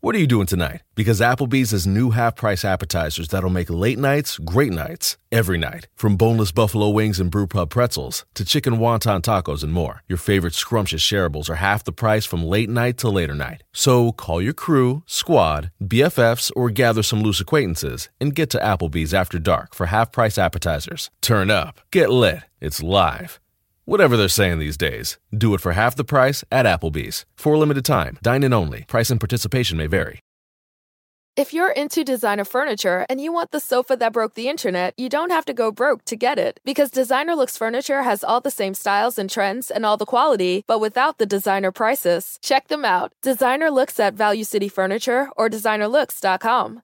What are you doing tonight? Because Applebee's has new half price appetizers that'll make late nights great nights every night. From boneless buffalo wings and brewpub pretzels to chicken wonton tacos and more, your favorite scrumptious shareables are half the price from late night to later night. So call your crew, squad, BFFs, or gather some loose acquaintances and get to Applebee's after dark for half price appetizers. Turn up, get lit, it's live. Whatever they're saying these days, do it for half the price at Applebee's. For a limited time, dine in only. Price and participation may vary. If you're into designer furniture and you want the sofa that broke the internet, you don't have to go broke to get it. Because Designer Looks Furniture has all the same styles and trends and all the quality, but without the designer prices. Check them out. Designer Looks at Value City Furniture or designerlooks.com.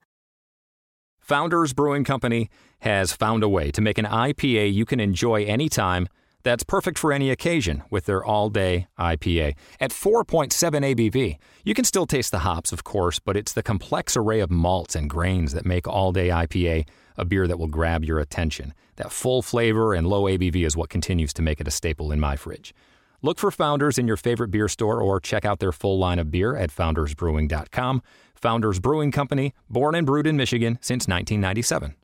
Founders Brewing Company has found a way to make an IPA you can enjoy anytime that's perfect for any occasion with their all day IPA. At 4.7 ABV, you can still taste the hops, of course, but it's the complex array of malts and grains that make all day IPA a beer that will grab your attention. That full flavor and low ABV is what continues to make it a staple in my fridge. Look for Founders in your favorite beer store or check out their full line of beer at foundersbrewing.com. Founders Brewing Company, born and brewed in Michigan since 1997.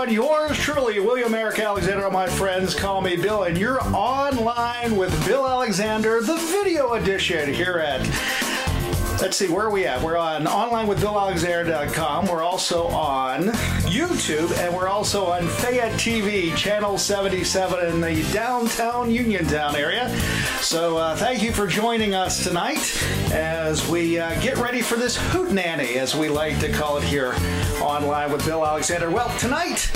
Everyone. Yours truly, William Eric Alexander. My friends call me Bill, and you're online with Bill Alexander, the video edition here at. Let's see, where are we at? We're on online with BillAlexander.com. We're also on YouTube, and we're also on Fayette TV, channel 77 in the downtown Uniontown area. So uh, thank you for joining us tonight as we uh, get ready for this hoot nanny, as we like to call it here online with Bill Alexander. Well, tonight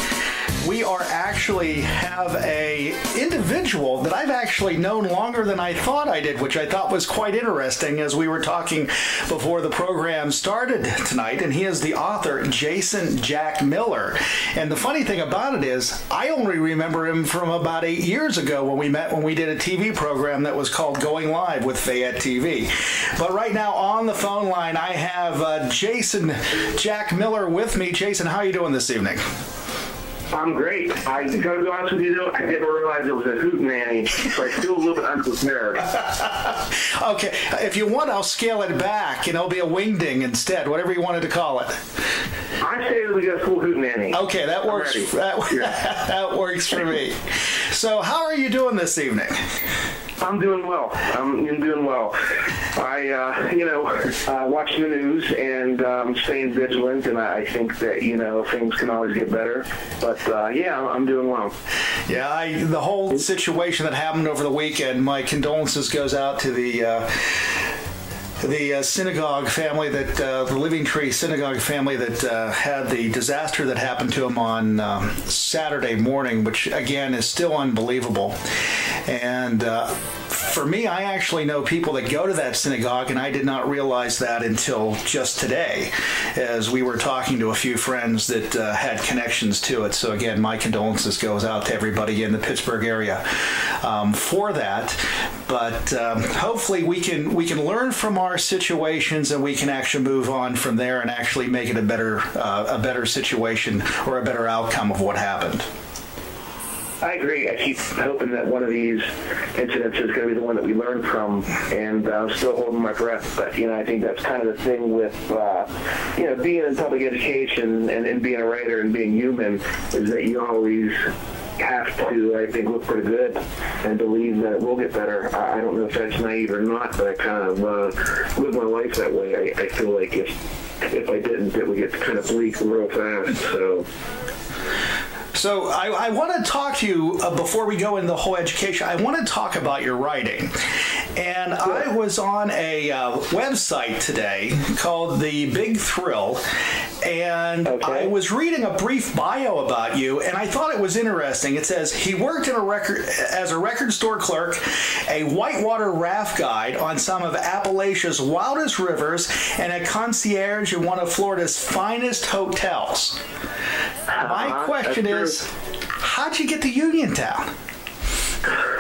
we are actually have a individual that I've actually known longer than I thought I did, which I thought was quite interesting as we were talking before the program started tonight. And he is the author, Jason Jack Miller. And the funny thing about it is, I only remember him from about eight years ago when we met when we did a TV program that was called Going Live with Fayette TV. But right now on the phone line, I have uh, Jason Jack Miller with me. Jason, how are you doing this evening? I'm great. I gotta be honest with you though, I didn't realize it was a hoot nanny, so I feel a little bit unprepared. Okay, if you want, I'll scale it back and it'll be a wingding instead, whatever you wanted to call it. I say we got a full hoot nanny. Okay, that works. That, that works for me. So, how are you doing this evening? I'm doing well. I'm doing well. I, uh, you know, uh, watch the news and um, staying vigilant, and I think that you know things can always get better. But uh, yeah, I'm- I'm doing well. Yeah, I, the whole situation that happened over the weekend. My condolences goes out to the. Uh, the uh, synagogue family that uh, the Living Tree synagogue family that uh, had the disaster that happened to them on um, Saturday morning, which again is still unbelievable. And uh, for me, I actually know people that go to that synagogue, and I did not realize that until just today, as we were talking to a few friends that uh, had connections to it. So again, my condolences goes out to everybody in the Pittsburgh area um, for that. But um, hopefully, we can we can learn from our situations, and we can actually move on from there and actually make it a better uh, a better situation or a better outcome of what happened. I agree. I keep hoping that one of these incidents is going to be the one that we learn from, and I'm still holding my breath. But you know, I think that's kind of the thing with uh, you know being in public education and, and being a writer and being human is that you always have to, I think, look pretty good and believe that it will get better. I, I don't know if that's naive or not, but I kind of uh, live my life that way. I, I feel like if if I didn't, it would get kind of bleak real fast. So. So I, I want to talk to you uh, before we go into the whole education. I want to talk about your writing, And I was on a uh, website today called The Big Thrill, and Okay. I was reading a brief bio about you, and I thought it was interesting. It says he worked in a record as a record store clerk, a whitewater raft guide on some of Appalachia's wildest rivers, and a concierge in one of Florida's finest hotels. My Uh-huh, question that's how'd you get to Uniontown?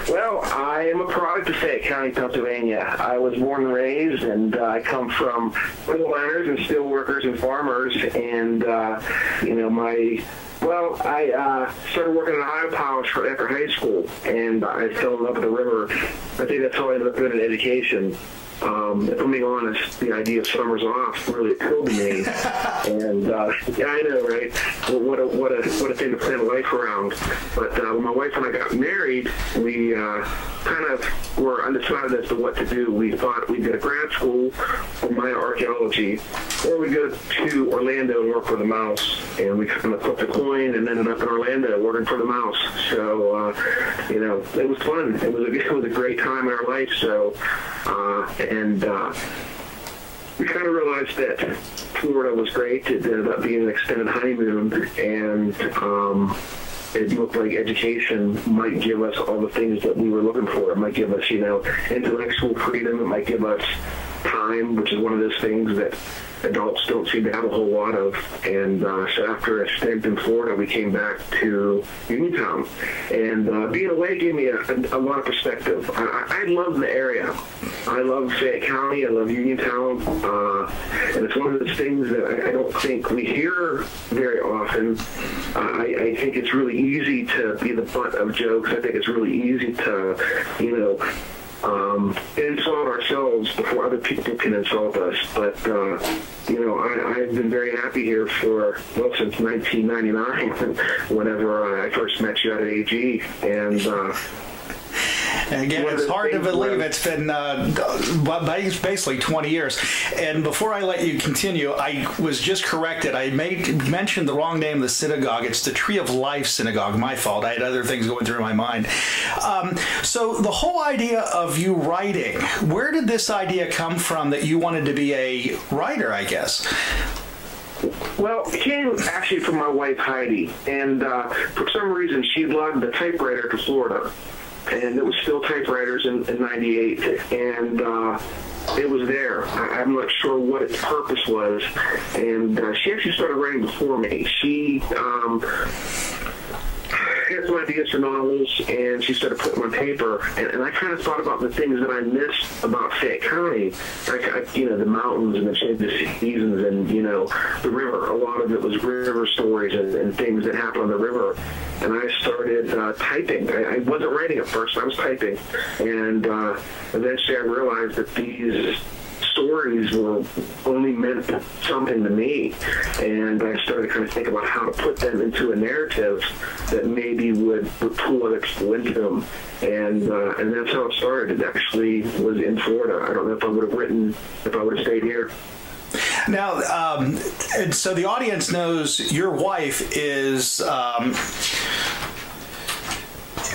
Well, I am a product of Fayette County, Pennsylvania. I was born and raised, and uh, I come from coal miners and steel workers and farmers. And uh, you know, my well, I uh, started working in Ohiopyle for- after high school, and I fell in love with the river. I think that's how I ended up an education. Um, if I'm being honest, the idea of summers off really appealed to me. and uh, yeah, I know, right? Well, what a what a what a thing to plan a life around. But uh, when my wife and I got married, we uh, kind of were undecided as to what to do. We thought we'd go to grad school for Maya archaeology, or we'd go to Orlando and work for the mouse. And we kind of flipped a coin and ended up in Orlando working for the mouse. So uh, you know, it was fun. It was a, it was a great time in our life. So uh, and. Uh, we kind of realized that Florida was great. It ended up being an extended honeymoon, and um, it looked like education might give us all the things that we were looking for. It might give us, you know, intellectual freedom. It might give us time, which is one of those things that adults don't seem to have a whole lot of. And uh, so after a stint in Florida, we came back to Uniontown. And uh, being away gave me a, a, a lot of perspective. I, I love the area. I love Fayette County. I love Uniontown. Uh, and it's one of those things that I, I don't think we hear very often. Uh, I, I think it's really easy to be the butt of jokes. I think it's really easy to, you know, um, insult ourselves before other people can insult us. But, uh, you know, I, I've been very happy here for, well, since 1999, whenever I first met you at AG. And, uh, again, it's hard to believe it's been uh, basically 20 years. And before I let you continue, I was just corrected. I made mentioned the wrong name of the synagogue. It's the Tree of Life Synagogue. My fault. I had other things going through my mind. Um, so the whole idea of you writing, where did this idea come from that you wanted to be a writer? I guess. Well, it came actually from my wife Heidi, and uh, for some reason she lugged the typewriter to Florida, and it was still typewriters in, in '98, and uh, it was there. I, I'm not sure what its purpose was, and uh, she actually started writing before me. She um, had some ideas for novels, and she started putting them on paper. And, and I kind of thought about the things that I missed about Fayette County, like I, you know the mountains and the change of seasons, and you know the river. A lot of it was river stories and, and things that happened on the river. And I started uh, typing. I, I wasn't writing at first; I was typing, and uh, eventually I realized that these stories were only meant something to me. And I started to kind of think about how to put them into a narrative that maybe would, would pull other people into them. And uh, and that's how it started. It actually was in Florida. I don't know if I would have written if I would have stayed here. Now, um, and so the audience knows your wife is. Um,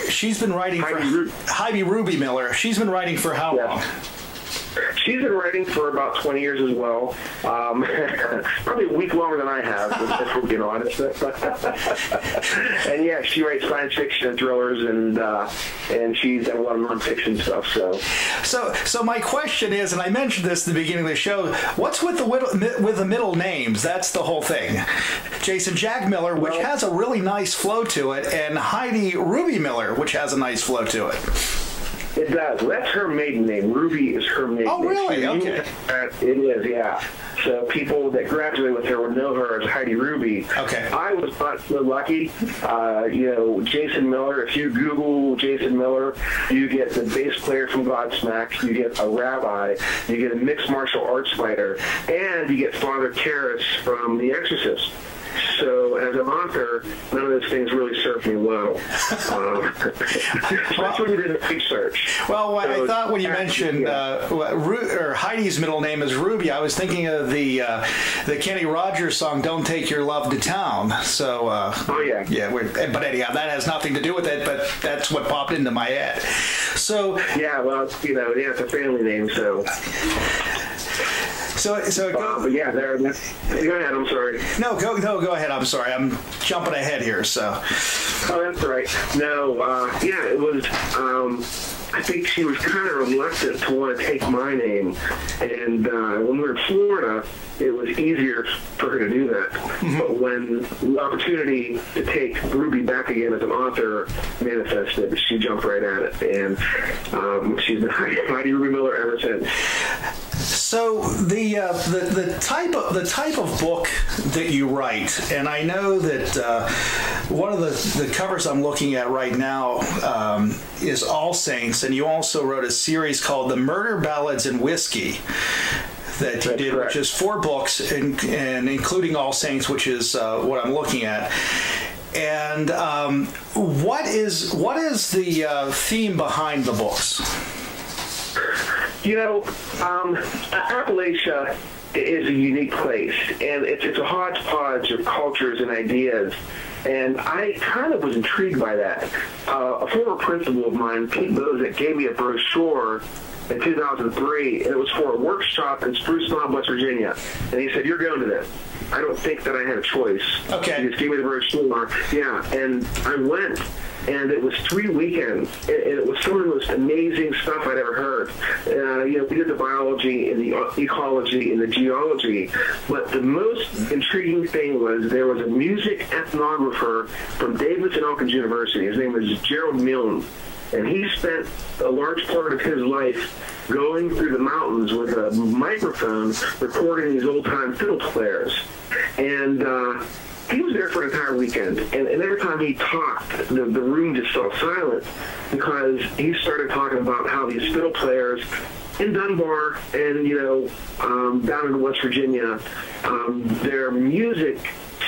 she's been writing for Ru- Heidi Ruby Miller. She's been writing for how Yeah. long? She's been writing for about 20 years as well. Um, probably a week longer than I have, if we're being honest. and yeah, she writes science fiction and thrillers, and uh, and she's done a lot of nonfiction stuff. So So, so my question is, and I mentioned this at the beginning of the show. What's with the whittle, with the middle names? That's the whole thing. Jason Jack Miller, which Well- has a really nice flow to it, and Heidi Ruby Miller, which has a nice flow to it. It does. That's her maiden name. Ruby is her maiden Oh, name. really? So Okay. It is, yeah. So people that graduate with her would know her as Heidi Ruby. Okay. I was not so lucky. Uh, you know, Jason Miller, if you Google Jason Miller, you get the bass player from Godsmack, you get a rabbi, you get a mixed martial arts fighter, and you get Father Karras from The Exorcist. So as an author, none of those things really served me well. Um, especially when you did research. Well, So I thought when you mentioned yeah. uh, Ru- or Heidi's middle name is Ruby, I was thinking of the uh, the Kenny Rogers song "Don't Take Your Love to Town." So, uh, Oh, yeah. yeah. But anyhow, that has nothing to do with it. But that's what popped into my head. So, Yeah, well, you know, yeah, it's a family name, so. So, so Uh, go. but yeah, there. Go ahead. I'm sorry. No, go, no, go ahead. I'm sorry. I'm jumping ahead here. So, Oh, that's right. No, uh, yeah, it was. Um, I think she was kind of reluctant to want to take my name, and uh, when we were in Florida, it was easier for her to do that. But when the opportunity to take Ruby back again as an author manifested, she jumped right at it, and um, she's been Heidi Ruby Miller ever since. So the, uh, the the type of the type of book that you write, and I know that uh, one of the, the covers I'm looking at right now um, is All Saints, and you also wrote a series called The Murder Ballads and Whiskey. That you That's did, correct. which is four books, and, and including All Saints, which is uh, what I'm looking at. And um, what is what is the uh, theme behind the books? You know, um, Appalachia is a unique place, and it's, it's a hodgepodge of cultures and ideas. And I kind of was intrigued by that. Uh, a former principal of mine, Pete Bozek, gave me a brochure in 2003, and it was for a workshop in Spruce Knob, West Virginia. And he said, "You're going to this." I don't think that I had a choice. Okay. He just gave me the brochure. Yeah, and I went and it was three weekends, and it was some of the most amazing stuff I'd ever heard. Uh, you know, we did the biology and the ecology and the geology, but the most intriguing thing was there was a music ethnographer from Davis and Elkins University. His name was Gerald Milnes, and he spent a large part of his life going through the mountains with a microphone recording these old-time fiddle players. And uh, he was there for an entire weekend, and, and every time he talked, the, the room just fell silent because he started talking about how these fiddle players in Dunbar and you know um, down in West Virginia, um, their music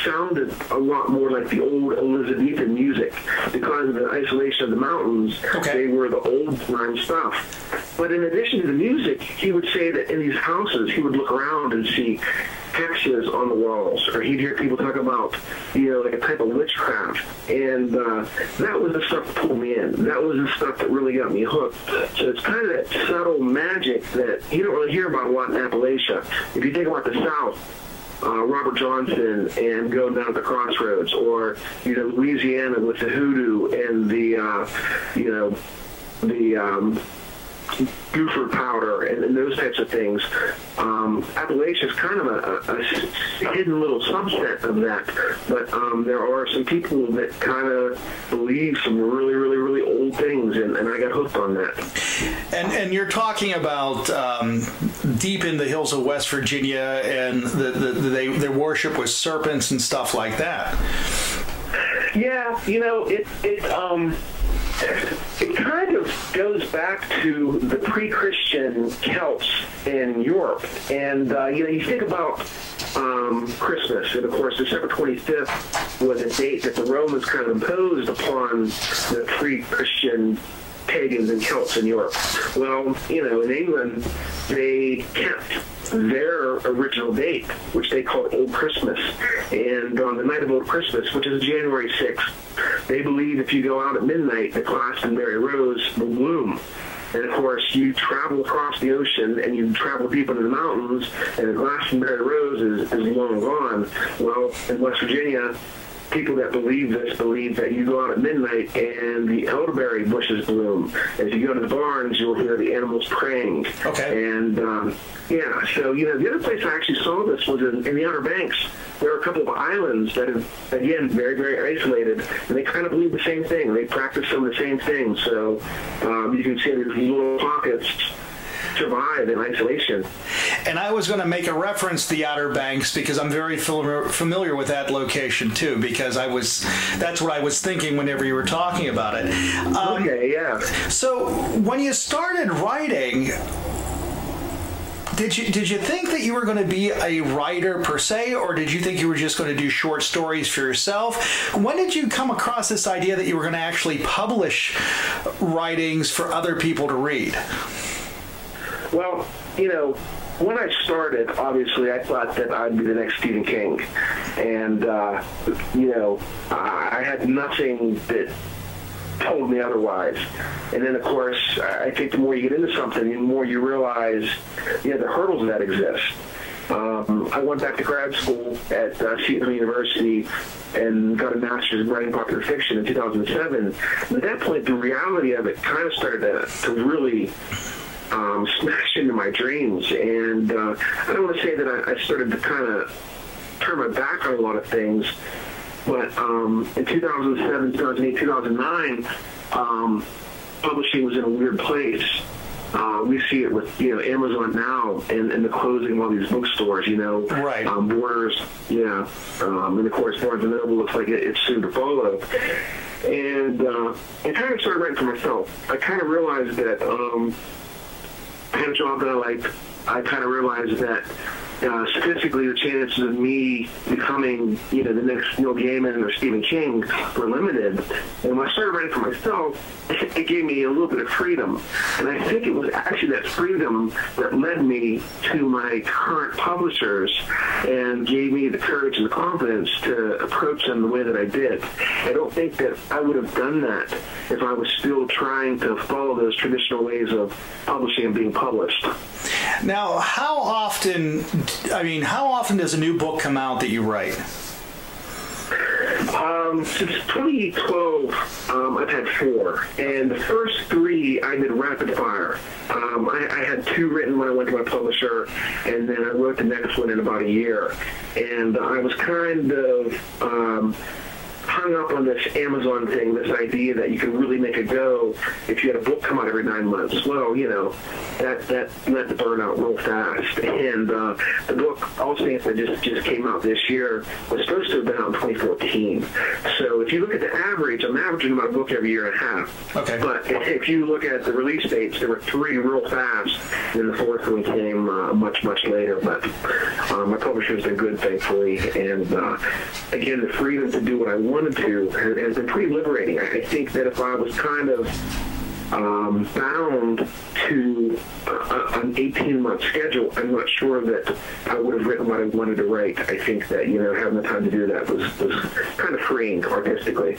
sounded a lot more like the old Elizabethan music because of the isolation of the mountains. Okay. They were the old time stuff. But in addition to the music, he would say that in these houses, he would look around and see hexes on the walls, or he'd hear people talk about, you know, like a type of witchcraft. And uh, that was the stuff that pulled me in. That was the stuff that really got me hooked. So it's kind of that subtle magic that you don't really hear about a lot in Appalachia. If you think about the South, uh, Robert Johnson and going down at the crossroads, or you know Louisiana with the hoodoo and the uh, you know the um, Buford powder and, and those types of things. Um, Appalachia is kind of a hidden little subset of that, but um, there are some people that kind of believe some really, really, really old things, and, and I got hooked on that. And and you're talking about um, deep in the hills of West Virginia, and the, the, the, they their worship with serpents and stuff like that. Yeah, you know, it it um it kind of goes back to the pre-Christian Celts in Europe, and uh, you know, you think about um, Christmas, and of course, December 25th was a date that the Romans kind of imposed upon the pre-Christian pagans and Celts in Europe. Well, you know, in England, they kept their original date, which they called Old Christmas. And on the night of Old Christmas, which is January 6th, they believe if you go out at midnight, the Glastonbury rose will bloom. And of course, you travel across the ocean and you travel deep into the mountains, and the Glastonbury rose is, is long gone. Well, in West Virginia, people that believe this believe that you go out at midnight and the elderberry bushes bloom. As you go to the barns, you'll hear the animals praying. Okay. And um, yeah, so you know, the other place I actually saw this was in, in the Outer Banks. There are a couple of islands that are again very, very isolated, and they kind of believe the same thing. They practice some of the same things. So um, you can see there's little pockets survive in isolation. And I was going to make a reference to the Outer Banks because I'm very familiar, with that location too. Because I was, that's what I was thinking whenever you were talking about it. Um, okay, yeah. So when you started writing, did you did you think that you were going to be a writer per se, or did you think you were just going to do short stories for yourself? When did you come across this idea that you were going to actually publish writings for other people to read? Well, you know, when I started, obviously, I thought that I'd be the next Stephen King, and uh, you know, I had nothing that told me otherwise. And then, of course, I think the more you get into something, the more you realize, you know, the hurdles that exist. Um, I went back to grad school at uh, Seton University and got a master's in writing popular fiction in 2007. And at that point, the reality of it kind of started to, to really um, smash into my dreams. And uh, I don't want to say that I, I started to kind of turn my back on a lot of things, but um, in 2007, 2008, 2009, um, publishing was in a weird place. Uh, we see it with you know Amazon now and, and the closing of all these bookstores. You know, right? Um, Borders, yeah, um, and of course Barnes and Noble looks like it, it's soon to follow. And uh, I kind of started writing for myself. I kind of realized that um, I had a job that I liked. I kind of realized that uh, statistically, the chances of me becoming, you know, the next Neil Gaiman or Stephen King were limited. And when I started writing for myself, it gave me a little bit of freedom. And I think it was actually that freedom that led me to my current publishers and gave me the courage and the confidence to approach them the way that I did. I don't think that I would have done that if I was still trying to follow those traditional ways of publishing and being published. Now, how often, I mean, how often does a new book come out that you write? Um, since 2012, um, I've had four, and the first three I did rapid fire. Um, I, I, had two written when I went to my publisher, and then I wrote the next one in about a year. And I was kind of um, hung up on this Amazon thing, this idea that you can really make a go if you had a book come out every nine months. Well, you know, that that led to burnout real fast. And uh, the book, All Saints, that just just came out this year, was supposed to have been out in 2014. So if you look at the average, I'm averaging about a book every year and a half. Okay. But if you look at the release dates, there were three real fast, and the fourth one came uh, much much later. But uh, my publisher's been good, thankfully, and uh, again, the freedom to do what I want wanted to has been pretty liberating. I think that if I was kind of um, bound to uh, an 18 month schedule, I'm not sure that I would have written what I wanted to write. I think that, you know, having the time to do that was, was kind of freeing artistically.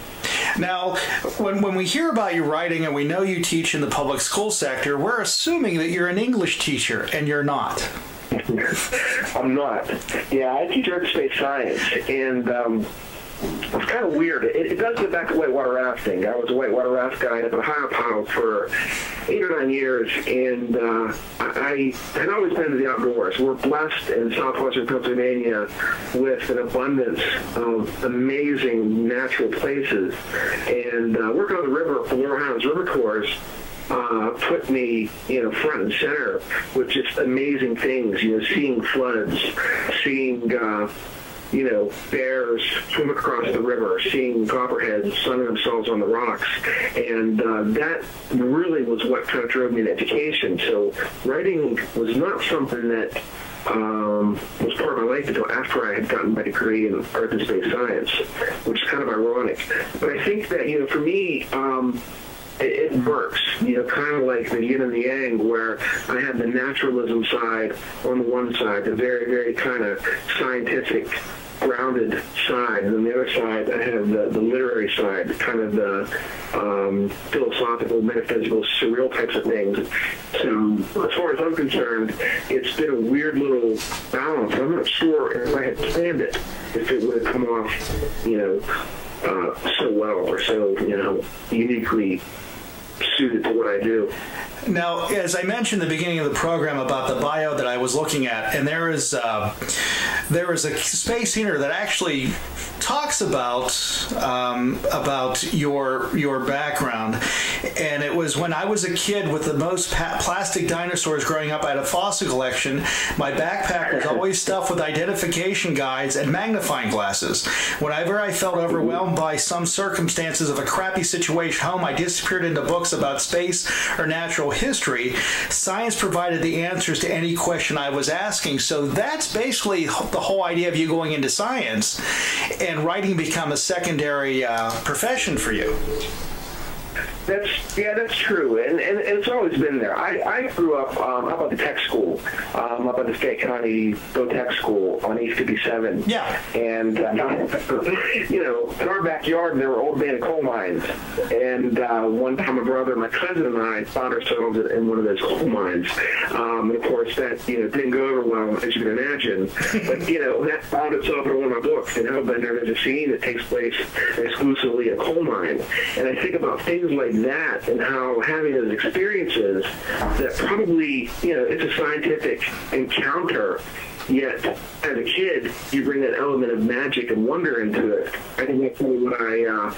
Now, when, when we hear about you writing and we know you teach in the public school sector, we're assuming that you're an English teacher, and you're not. I'm not. Yeah, I teach earth-space science, and um, it's kind of weird. It, it, does get back to whitewater rafting. I was a whitewater raft guide up at Ohio for eight or nine years, and uh, I had always been into the outdoors. We're blessed in southwestern Pennsylvania with an abundance of amazing natural places, and uh, working on the river for Highlands River Tours uh, put me, you know, front and center with just amazing things. You know, seeing floods, seeing uh, you know, bears swim across the river, seeing copperheads sunning themselves on the rocks. And uh, that really was what kind of drove me to education. So writing was not something that um, was part of my life until after I had gotten my degree in earth and space science, which is kind of ironic. But I think that, you know, for me, um, it, it, works, you know, kind of like the yin and the yang, where I have the naturalism side on the one side, the very, very kind of scientific grounded side, and on the other side, I have the, the literary side, kind of the um, philosophical, metaphysical, surreal types of things. So, as far as I'm concerned, it's been a weird little balance. I'm not sure if I had planned it, if it would have come off, you know, uh, so well or so, you know, uniquely suited to what I do. Now, as I mentioned in the beginning of the program about the bio that I was looking at, and there is uh, there is a space here that actually about um, about your your background, and it was when I was a kid with the most pa- plastic dinosaurs growing up. I had a fossil collection. My backpack was always stuffed with identification guides and magnifying glasses. Whenever I felt overwhelmed by some circumstances of a crappy situation home, I disappeared into books about space or natural history. Science provided the answers to any question I was asking. So that's basically the whole idea of you going into science and writing become a secondary uh, profession for you. That's yeah, that's true, and, and, and it's always been there. I, I grew up um, up at the tech school, um, up at the State County Go Tech School on East 57. Yeah. And uh, you know, in our backyard there were old abandoned coal mines, and uh, one time my brother, my cousin, and I found ourselves in one of those coal mines. Um, and of course, that you know didn't go over well, as you can imagine. but you know, that found itself in one of my books. In Hellbender, there's a scene that takes place exclusively at a coal mine, and I think about things like that and how having those experiences that probably, you know, it's a scientific encounter Yet, as a kid, you bring that element of magic and wonder into it. I think that's really what I uh,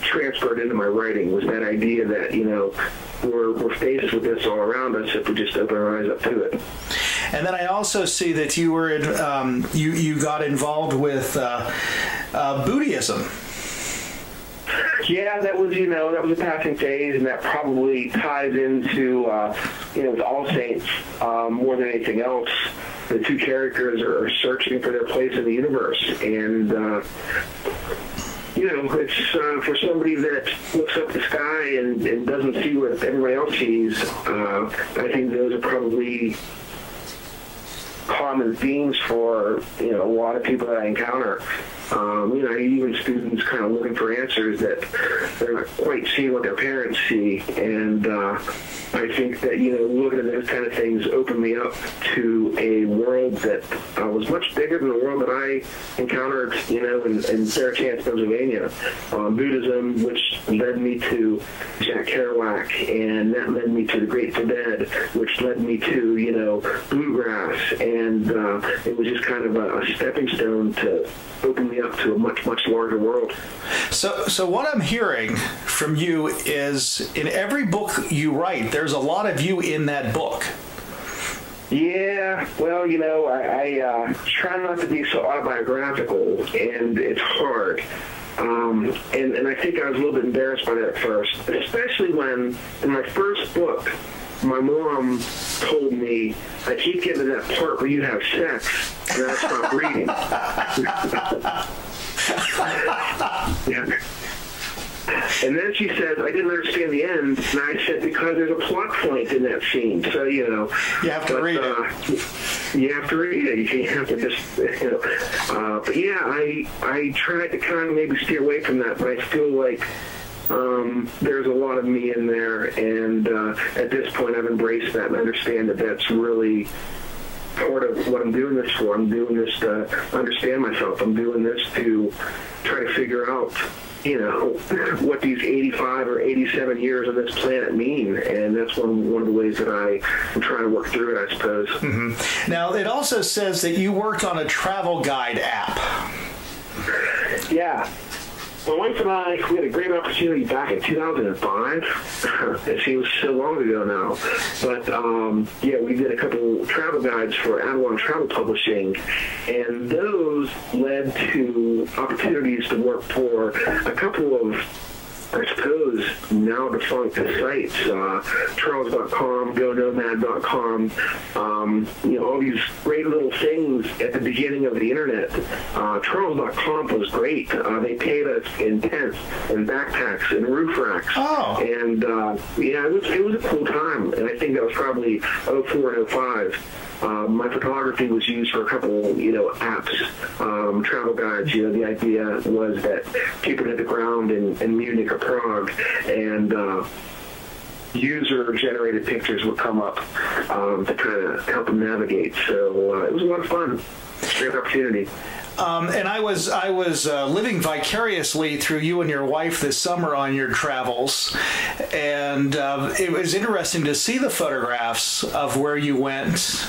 transferred into my writing was that idea that you know we're, we're faced with this all around us if we just open our eyes up to it. And then I also see that you were um, you you got involved with uh, uh, Buddhism. Yeah, that was you know that was a passing phase, and that probably ties into uh, you know with All Saints um, more than anything else. The two characters are searching for their place in the universe, and uh, you know it's uh, for somebody that looks up the sky and, and doesn't see what everybody else sees. Uh, I think those are probably common themes for you know a lot of people that I encounter. Um, you know, even students kind of looking for answers that they're not quite seeing what their parents see, and uh, I think that you know looking at those kind of things opened me up to a world that uh, was much bigger than the world that I encountered, you know, in, in Star Junction, Pennsylvania. Um, Buddhism, which led me to Jack Kerouac, and that led me to the Grateful Dead, which led me to you know bluegrass, and uh, it was just kind of a, a stepping stone to open me up to a much much larger world. So, so what I'm hearing from you is, in every book you write, there's a lot of you in that book. Yeah, well, you know, I, I uh, try not to be so autobiographical, and it's hard. Um, and, and I think I was a little bit embarrassed by that at first, especially when in my first book, my mom told me, I keep getting to that part where you have sex, and I stop reading. yeah. And then she said, I didn't understand the end. And I said, because there's a plot point in that scene. So, you know. You have to but, read uh, it. You have to read it. You have to just, you know. Uh, but yeah, I, I tried to kind of maybe steer away from that, but I feel like um, there's a lot of me in there. And uh, at this point, I've embraced that and understand that that's really part of what I'm doing this for. I'm doing this to understand myself. I'm doing this to try to figure out, you know, what these 85 or 87 years on this planet mean. And that's one, one of the ways that I am trying to work through it, I suppose. Mm-hmm. Now, it also says that you worked on a travel guide app. Yeah. My wife and I, we had a great opportunity back in 2005. it seems so long ago now. But um, yeah, we did a couple travel guides for Avalon Travel Publishing, and those led to opportunities to work for a couple of I suppose, now defunct sites, uh, Charles.com, GoNomad.com, um, you know, all these great little things at the beginning of the internet. Uh, Charles.com was great. Uh, they paid us in tents and backpacks and roof racks. Oh. And, uh, yeah, it was, it was a cool time. And I think that was probably 04 and 05. Um, my photography was used for a couple, you know, apps, um, travel guides. You know, the idea was that people hit the ground in, in Munich or Prague, and uh, user-generated pictures would come up um, to kind of help them navigate. So uh, it was a lot of fun. Great opportunity. Um, and I was I was uh, living vicariously through you and your wife this summer on your travels, and uh, it was interesting to see the photographs of where you went.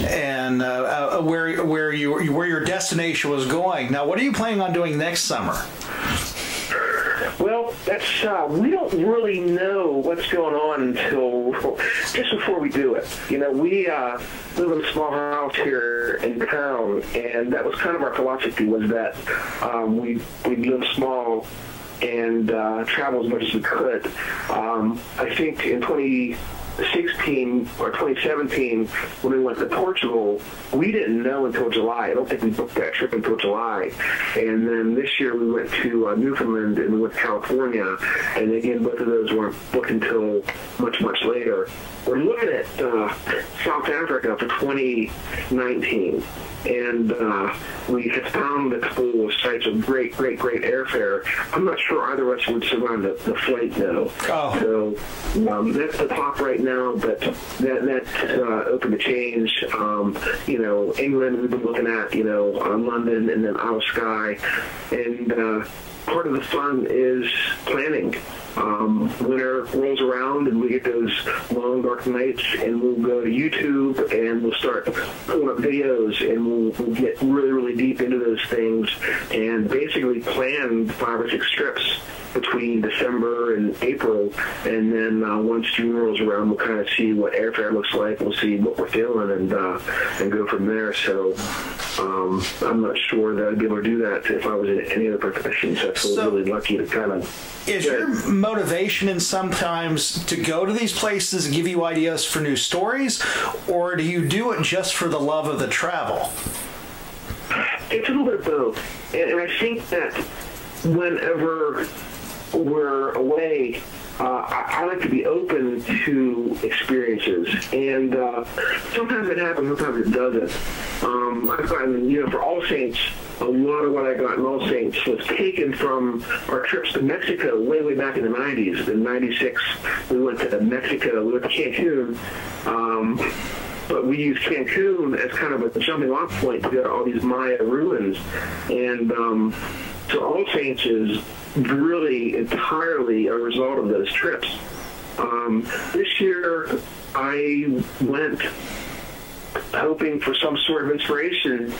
and uh, uh, where where you where your destination was going. Now, what are you planning on doing next summer? Well, that's uh, we don't really know what's going on until just before we do it. You know, we uh, live in a small house here in town, and that was kind of our philosophy was that um, we we live small and uh, travel as much as we could. Um, I think in 20. 16 or 2017 when we went to Portugal, we didn't know until July. I don't think we booked that trip until July. And then this year we went to uh, Newfoundland and we went to California. And again, both of those weren't booked until much, much later. We're looking at uh, South Africa for 2019 and uh, we have found a couple of sites of great, great, great airfare. I'm not sure either of us would survive the, the flight, though. Oh. So um, that's the top right now, but that that's uh, open to change. Um, you know, England we've been looking at, you know, uh, London and then Isle of Skye, and uh, part of the fun is planning um, winter rolls around and we get those long dark nights and we'll go to YouTube and we'll start pulling up videos and we'll, we'll get really, really deep into those things and basically plan five or six trips between December and April, and then uh, once June rolls around, we'll kind of see what airfare looks like. We'll see what we're feeling, and uh, and go from there. So um, I'm not sure that I'd be able to do that if I was in any other profession. So I feel so really lucky to kind of. Is your motivation in sometimes to go to these places and give you ideas for new stories, or do you do it just for the love of the travel? It's a little bit of both, and, and I think that whenever we're away, uh, I, I, like to be open to experiences, and uh, sometimes it happens, sometimes it doesn't. Um, I've gotten, you know, for All Saints, a lot of what I got in All Saints was taken from our trips to Mexico way, way back in the 90s. In 96, we went to Mexico, we went to Cancun. Um, but we used Cancun as kind of a jumping off point to go to all these Maya ruins. And um, so All Saints is really entirely a result of those trips. Um, this year, I went hoping for some sort of inspiration,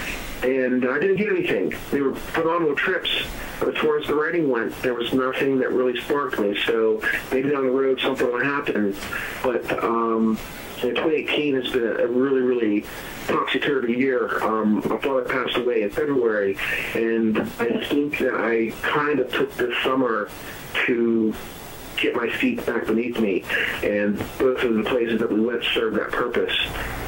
and I didn't get anything. They were phenomenal trips, but as far as the writing went, there was nothing that really sparked me. So maybe down the road something will happen. But um, 2018 has been a really, really topsy-turvy year. Um, my father passed away in February, and I think that I kind of took this summer to get my feet back beneath me. And both of the places that we went served that purpose.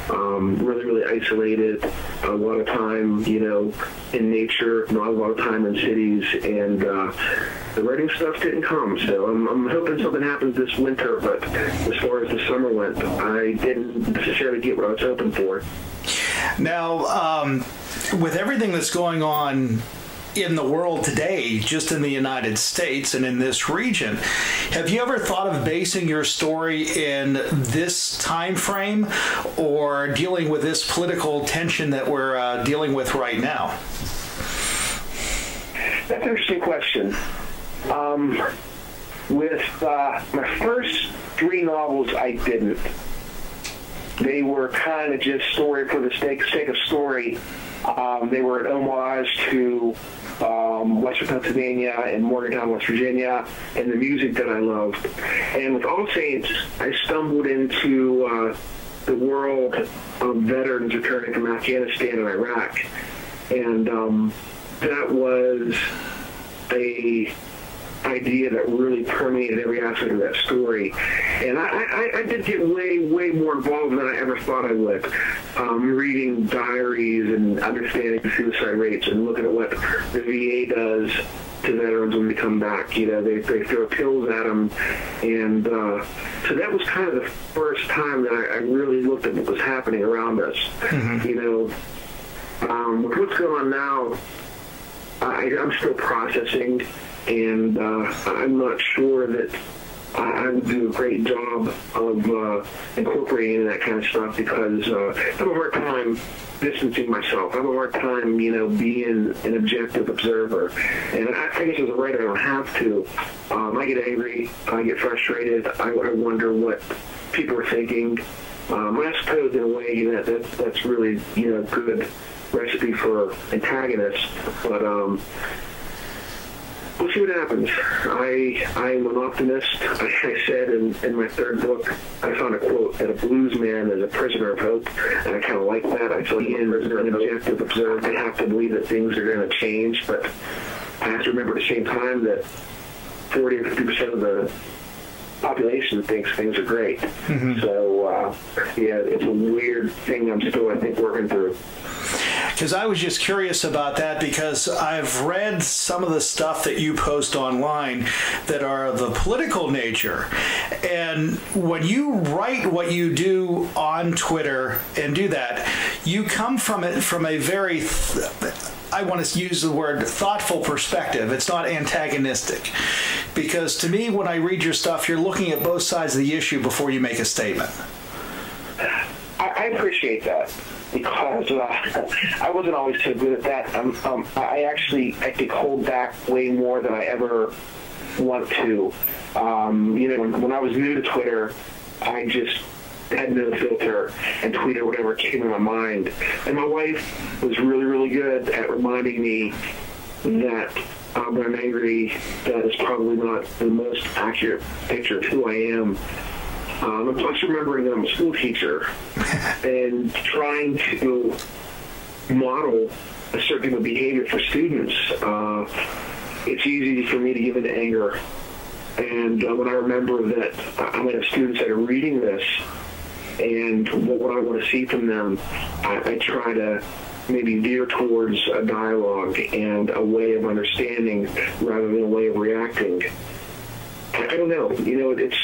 Um, really, really isolated, a lot of time, you know, in nature, not a lot of time in cities, and uh, the writing stuff didn't come. So I'm, I'm hoping something happens this winter, but as far as the summer went, I didn't necessarily get what I was hoping for. Now, um, with everything that's going on in the world today, just in the United States and in this region. Have you ever thought of basing your story in this time frame or dealing with this political tension that we're uh, dealing with right now? That's an interesting question. Um, with uh, my first three novels, I didn't. They were kind of just story for the sake, sake of story. Um, they were an homage to um, Western Pennsylvania and Morgantown, West Virginia, and the music that I loved. And with All Saints, I stumbled into uh, the world of veterans returning from Afghanistan and Iraq. And um, that was a idea that really permeated every aspect of that story. And I, I, I did get way, way more involved than I ever thought I would. Um, reading diaries and understanding the suicide rates and looking at what the VA does to veterans when they come back. You know, they, they throw pills at them. And uh, so that was kind of the first time that I, I really looked at what was happening around us. Mm-hmm. You know, um, with what's going on now, I, I'm still processing and uh, I'm not sure that I would do a great job of uh, incorporating that kind of stuff because uh, I have a hard time distancing myself. I have a hard time, you know, being an objective observer. And I, I guess as a writer, I don't have to. Um, I get angry. I get frustrated. I, I wonder what people are thinking. Um, I suppose in a way you know, that that's really you know good recipe for antagonists, but um, we'll see what happens. I I'm an optimist. I, I said in, in my third book, I found a quote that a blues man is a prisoner of hope, and I kind of like that. I feel like in an objective observer, I have to believe that things are going to change, but I have to remember at the same time that 40 or 50 percent of the population thinks things are great. Mm-hmm. So uh, yeah, it's a weird thing. I'm still I think working through because I was just curious about that because I've read some of the stuff that you post online that are of the political nature. And when you write what you do on Twitter and do that, you come from it from a very th- I want to use the word thoughtful perspective. It's not antagonistic. Because to me, when I read your stuff, you're looking at both sides of the issue before you make a statement. I, appreciate that because uh, I wasn't always so good at that. Um, um, I actually, I think, hold back way more than I ever want to. Um, you know, when, when I was new to Twitter, I just had no filter and tweeted whatever came in my mind. And my wife was really, really good at reminding me that um, when I'm angry, that is probably not the most accurate picture of who I am. Um, and plus, remembering that I'm a school teacher and trying to model a certain behavior for students, uh, it's easy for me to give into anger. And uh, when I remember that I'm going to have students that are reading this and what, what I want to see from them, I, I try to maybe veer towards a dialogue and a way of understanding rather than a way of reacting. I, I don't know. You know, it's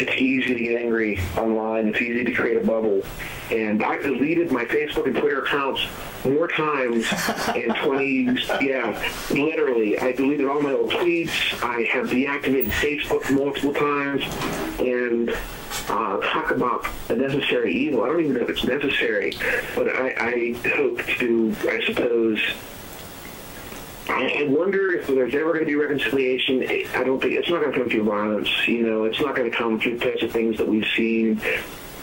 it's easy to get angry online. It's easy to create a bubble. And I deleted my Facebook and Twitter accounts more times in 20, yeah, literally. I deleted all my old tweets. I have deactivated Facebook multiple times. And uh, talk about a necessary evil. I don't even know if it's necessary, but I, I hope to, I suppose, I wonder if there's ever going to be reconciliation. I don't think it's not going to come through violence. You know, it's not going to come through types of things that we've seen.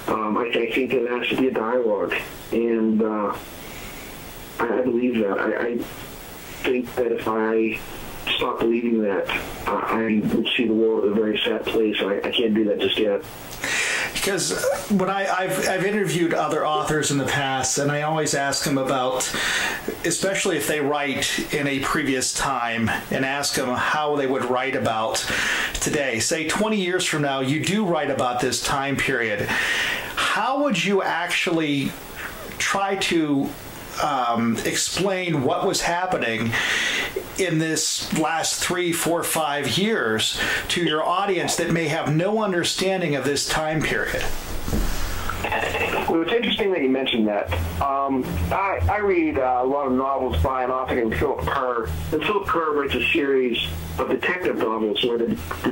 Um, I, I, think there has to be a dialogue, and uh, I, I, believe that. I, I, think that if I stop believing that, uh, I would see the world a very sad place. I, I can't do that just yet because when I, have I've interviewed other authors in the past, and I always ask them about, especially if they write in a previous time, and ask them how they would write about today. Say 20 years from now, you do write about this time period. How would you actually try to um, explain what was happening in this last three, four, five years to your audience that may have no understanding of this time period? Well, it's interesting that you mentioned that. Um, I, I, read uh, a lot of novels by an author named Philip Kerr, and Philip Kerr writes a series of detective novels where the,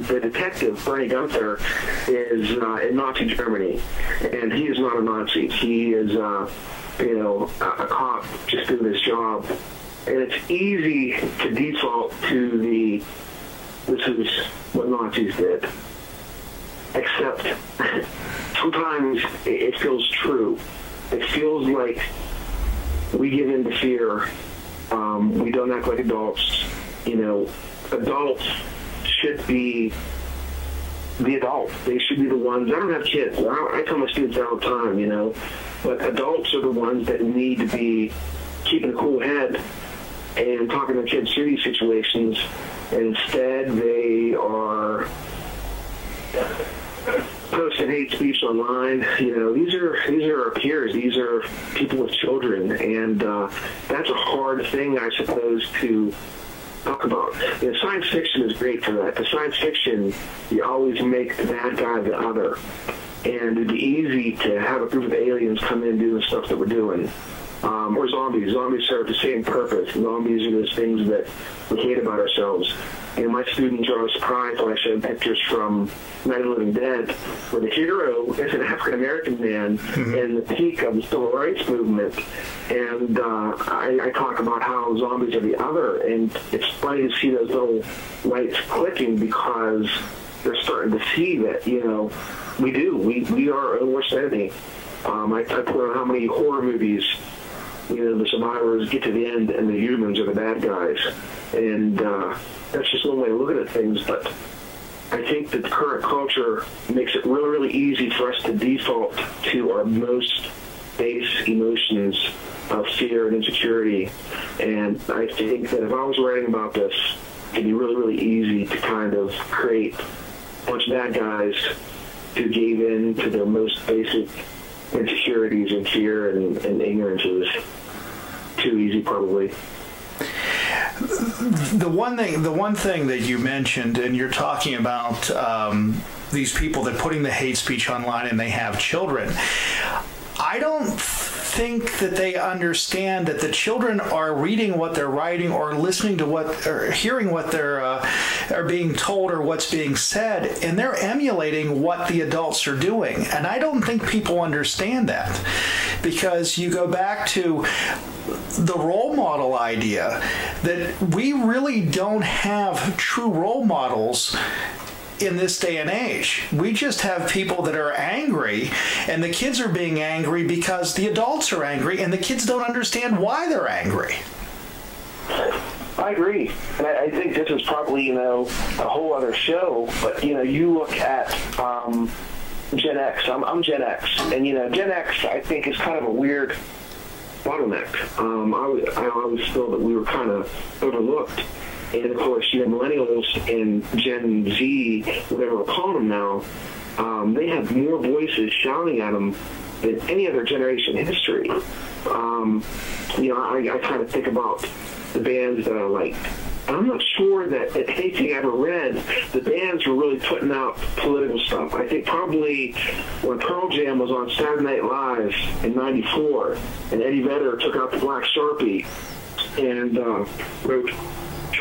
the detective, Bernie Gunther, is uh, in Nazi Germany, and he is not a Nazi. He is uh, you know, a, a cop just doing his job. And it's easy to default to the, this is what Nazis did. Except sometimes it feels true. It feels like we give in to fear. Um, we don't act like adults. You know, adults should be the adult. They should be the ones. I don't have kids. I, I tell my students all the time, you know, but adults are the ones that need to be keeping a cool head and talking to kids through these situations. And instead, they are posting hate speech online. You know, these are these are our peers. These are people with children, and uh, that's a hard thing, I suppose, to talk about. You know, science fiction is great for that. The science fiction, you always make the bad guy the other and it'd be easy to have a group of aliens come in and do the stuff that we're doing. Um, or zombies. Zombies serve the same purpose. Zombies are those things that we hate about ourselves. And my students are always surprised when I show pictures from Night of the Living Dead, where the hero is an African American man mm-hmm. in the peak of the civil rights movement. And uh, I, I talk about how zombies are the other, and it's funny to see those little lights clicking because they're starting to see that, you know, we do. We we are our own worst enemy. Um, I, I put on how many horror movies, you know, the survivors get to the end and the humans are the bad guys, and uh, that's just one way of looking at things. But I think that the current culture makes it really, really easy for us to default to our most base emotions of fear and insecurity. And I think that if I was writing about this, it'd be really, really easy to kind of create a bunch of bad guys who gave in to their most basic insecurities and fear and, and ignorance. Too easy, probably. The one thing the one thing that you mentioned and you're talking about um, these people that putting the hate speech online and they have children i don't think that they understand that the children are reading what they're writing or listening to what or hearing what they're uh, are being told or what's being said and they're emulating what the adults are doing. And i don't think people understand that because you go back to the role model idea that we really don't have true role models in this day and age. We just have people that are angry, and the kids are being angry because the adults are angry, and the kids don't understand why they're angry. I agree, and I, I think this is probably you know a whole other show. But you know, you look at um, Gen X. I'm, I'm Gen X, and you know, Gen X I think is kind of a weird bottleneck. Um, I, I always feel that we were kind of overlooked and of course, you know, millennials and Gen Z, whatever we're calling them now, um, they have more voices shouting at them than any other generation in history. Um, you know, I, I kind of think about the bands that I like. I'm not sure that anything I ever read, the bands were really putting out political stuff. I think probably when Pearl Jam was on Saturday Night Live in 94 and Eddie Vedder took out the black Sharpie and uh, wrote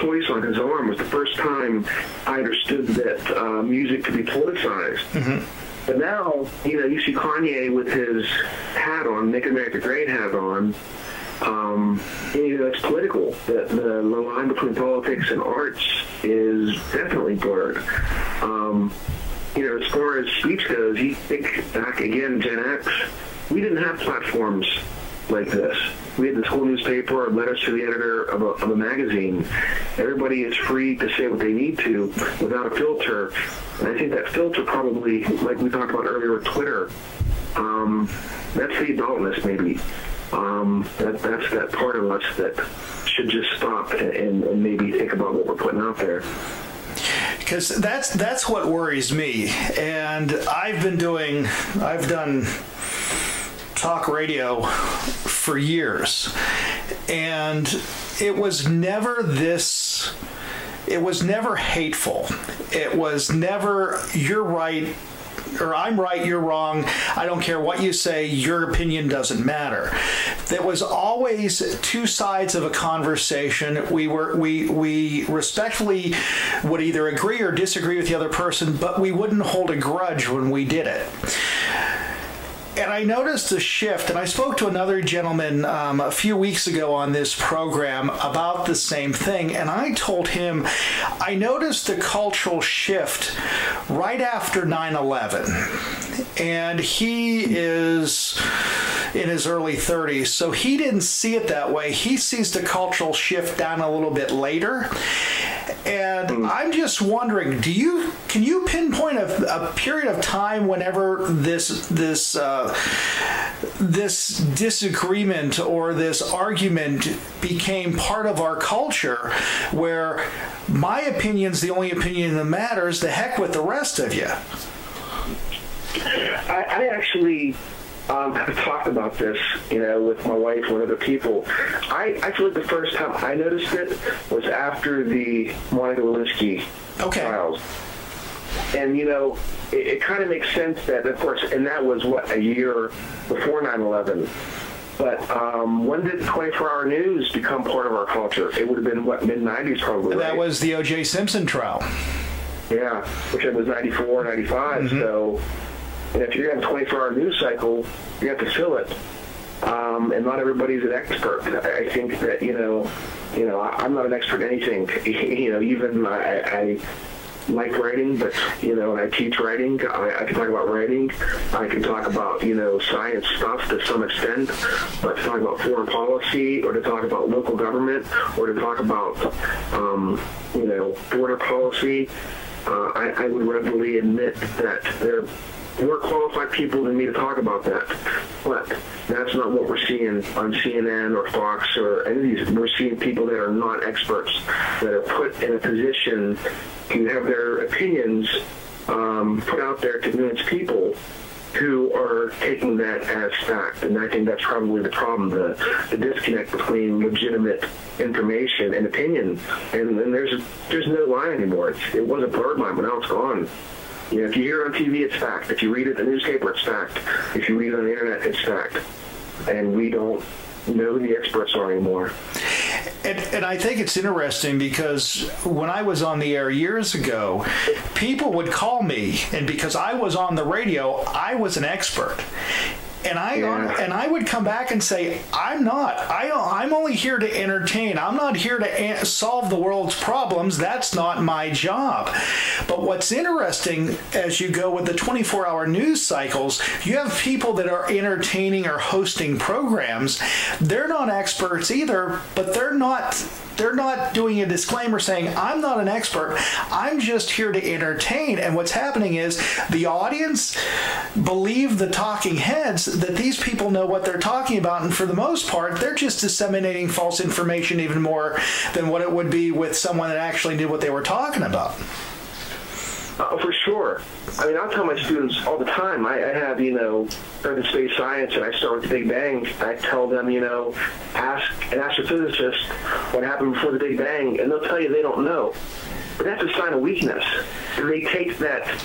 choice on his arm was the first time I understood that uh, music could be politicized. Mm-hmm. But now, you know, you see Kanye with his hat on, Make America Great hat on. Um, you know, it's political. The, the, line between politics and arts is definitely blurred. Um, you know, as far as speech goes, you think back again, Gen X, we didn't have platforms like this. We had this whole newspaper letters to the editor of a, of a magazine. Everybody is free to say what they need to without a filter. And I think that filter probably, like we talked about earlier with Twitter, um, that's the adultness maybe. Um, that, that's that part of us that should just stop and, and maybe think about what we're putting out there because that's that's what worries me and i've been doing i've done talk radio for years. And it was never this it was never hateful. It was never you're right or I'm right, you're wrong. I don't care what you say, your opinion doesn't matter. There was always two sides of a conversation. We were we we respectfully would either agree or disagree with the other person, but we wouldn't hold a grudge when we did it and I noticed a shift, and I spoke to another gentleman um, a few weeks ago on this program about the same thing, and I told him I noticed a cultural shift right after 9 11. And he is in his early 30s, so he didn't see it that way. He sees the cultural shift down a little bit later. And hmm. I'm just wondering, do you can you pinpoint a, a period of time whenever this this uh, this disagreement or this argument became part of our culture, where my opinion's the only opinion that matters? The heck with the rest of you. I, I actually um, have talked about this, you know, with my wife and other people. I, I feel like the first time I noticed it was after the Monica Lewinsky okay. trials. And, you know, it, it kind of makes sense that, of course, and that was, what, a year before 9-11. But um, when did 24-hour news become part of our culture? It would have been, what, mid-90s probably, That right? was the O.J. Simpson trial. Yeah, which it was 94, 95, mm-hmm. so and if you're to have a 24-hour news cycle, you have to fill it. Um, and not everybody's an expert. I think that you know, you know, I, am not an expert in anything. You know, even I, I like writing, but you know, I teach writing. I, I can talk about writing. I can talk about you know science stuff to some extent, but to talk about foreign policy or to talk about local government or to talk about um, you know border policy, uh, I, I would readily admit that there more qualified people than me to talk about that. But that's not what we're seeing on CNN or Fox or any of these. We're seeing people that are not experts, that are put in a position to have their opinions um, put out there to convince people who are taking that as fact. And I think that's probably the problem, the, the disconnect between legitimate information and opinion. And, and there's there's no line anymore. It's, it was a blurred line, but now it's gone. You know, if you hear on TV, it's fact. If you read it in the newspaper, it's fact. If you read it on the internet, it's fact. And we don't know who the experts are anymore. And, and, I think it's interesting because when I was on the air years ago, people would call me, and because I was on the radio, I was an expert and I yeah. and I would come back and say, I'm not. I I'm only here to entertain. I'm not here to solve the world's problems. That's not my job. But what's interesting as you go with the 24-hour news cycles, you have people that are entertaining or hosting programs. They're not experts either, but they're not they're not doing a disclaimer saying, I'm not an expert. I'm just here to entertain. And what's happening is the audience believe the talking heads that these people know what they're talking about. And for the most part, they're just disseminating false information even more than what it would be with someone that actually knew what they were talking about. Uh, for sure. I mean, I'll tell my students all the time. I, I have, you know, Earth and space science, and I start with the Big Bang. I tell them, you know, ask an astrophysicist what happened before the Big Bang, and they'll tell you they don't know. But that's a sign of weakness. They take that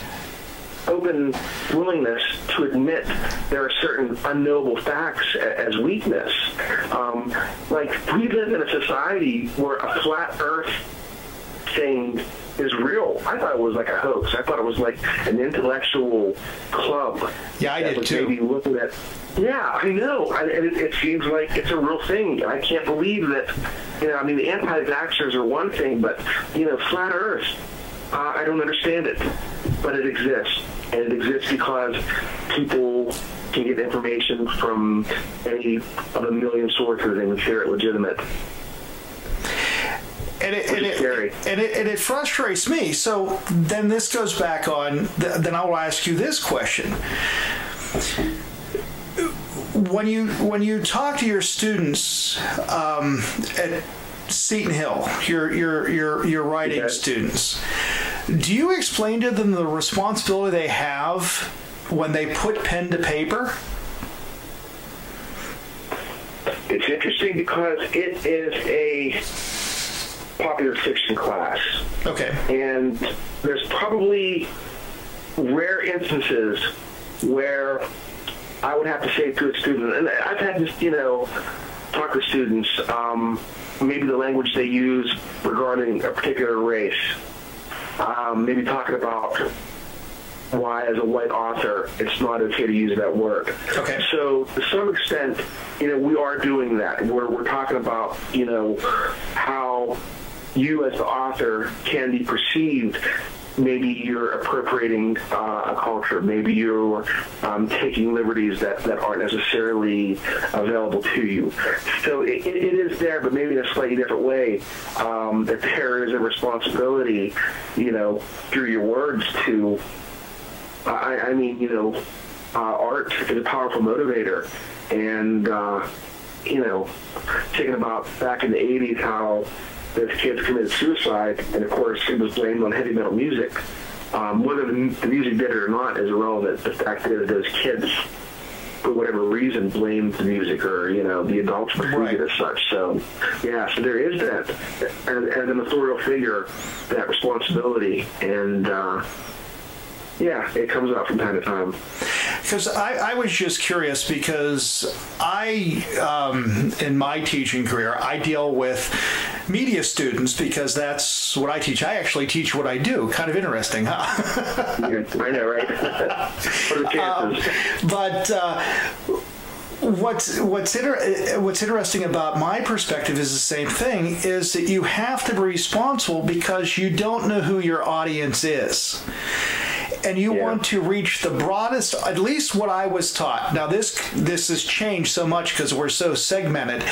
open willingness to admit there are certain unknowable facts as weakness. Um, like, we live in a society where a flat Earth thing is real. I thought it was like a hoax. I thought it was like an intellectual club. Yeah, I did too. Maybe looking at. Yeah, I know. I, it, it seems like it's a real thing. I can't believe that. You know, I mean, the anti-vaxxers are one thing, but you know, flat Earth. Uh, I don't understand it, but it exists, and it exists because people can get information from any of a million sources and consider it legitimate and it, and it, and it, and it frustrates me. So then this goes back on. Then I will ask you this question: When you when you talk to your students um, at Seton Hill, your your your your writing yes. students, do you explain to them the responsibility they have when they put pen to paper? It's interesting because it is a popular fiction class. Okay. And there's probably rare instances where I would have to say to a student, and I've had this, you know, talk with students, um, maybe the language they use regarding a particular race, um, maybe talking about why, as a white author, it's not okay to use that word. Okay. So, to some extent, you know, we are doing that. We're, we're talking about, you know, how you as the author can be perceived maybe you're appropriating uh, a culture, maybe you're um, taking liberties that, that aren't necessarily available to you. So it, it is there, but maybe in a slightly different way. Um, that there is a responsibility, you know, through your words to, I, I mean, you know, uh, art is a powerful motivator. And, uh, you know, thinking about back in the 80s how this kids committed suicide, and of course it was blamed on heavy metal music. Um, whether the, music did it or not is irrelevant. The fact is those kids, for whatever reason, blamed the music or you know the adults perceived right. it as such. So yeah, so there is that as, as an authorial figure, that responsibility, and uh, yeah, it comes out from time to time. Because I, I, was just curious because I, um, in my teaching career, I deal with media students because that's what I teach. I actually teach what I do. Kind of interesting, huh? I know, right? what are the chances? Um, but. Uh, what's what's inter- what's interesting about my perspective is the same thing is that you have to be responsible because you don't know who your audience is and you yeah. want to reach the broadest at least what i was taught. Now this this has changed so much because we're so segmented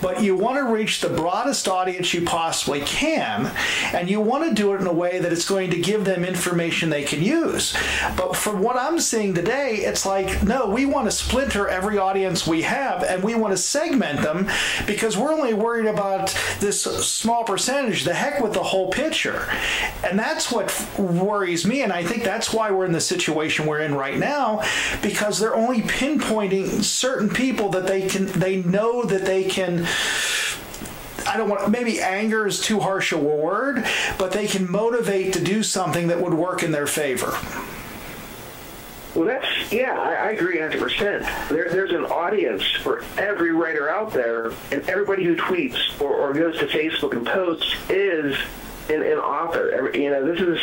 but you want to reach the broadest audience you possibly can and you want to do it in a way that it's going to give them information they can use. But from what i'm seeing today it's like no we want to splinter every audience we have and we want to segment them because we're only worried about this small percentage the heck with the whole picture. And that's what worries me and i think that's that's why we're in the situation we're in right now because they're only pinpointing certain people that they can they know that they can I don't want maybe anger is too harsh a word, but they can motivate to do something that would work in their favor. Well, that's yeah, I, I agree 100. percent there, There's an audience for every writer out there, and everybody who tweets or, or goes to Facebook and posts is an, an author. You know, this is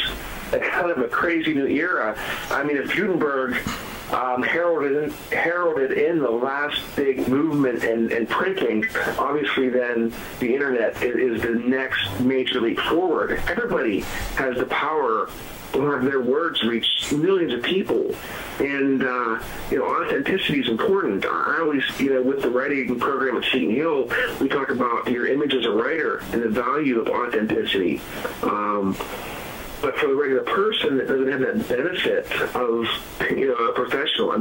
a kind of a crazy new era. I mean, if Gutenberg um, heralded heralded in the last big movement in, in printing. Obviously, then the internet is, is, the next major leap forward. Everybody has the power have their words reach millions of people, and uh, you know, authenticity is important. I always, you know, with the writing program at Seton Hill, we talk about your image as a writer and the value of authenticity. Um, but for the regular person that doesn't have that benefit of you know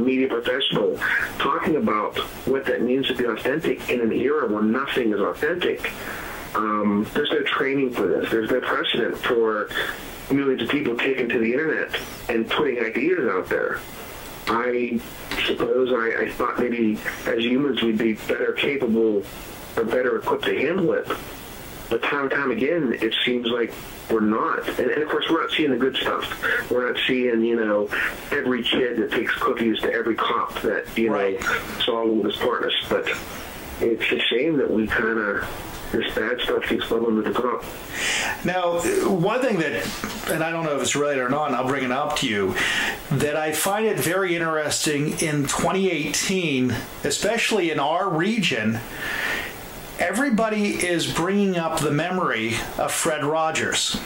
media professional, talking about what that means to be authentic in an era where nothing is authentic, um, there's no training for this. There's no precedent for millions of people taking to the internet and putting ideas out there. I suppose I, I thought maybe as humans we'd be better capable or better equipped to handle it. But time and time again, it seems like we're not. And, and, of course, we're not seeing the good stuff. We're not seeing, you know, every kid that takes cookies to every cop that, you right. know, saw with his partners. But it's a shame that we kind of this bad stuff keeps bubbling to the top. Now, one thing that, and I don't know if it's related or not, and I'll bring it up to you, that I find it very interesting in 2018, especially in our region, everybody is bringing up the memory of Fred Rogers.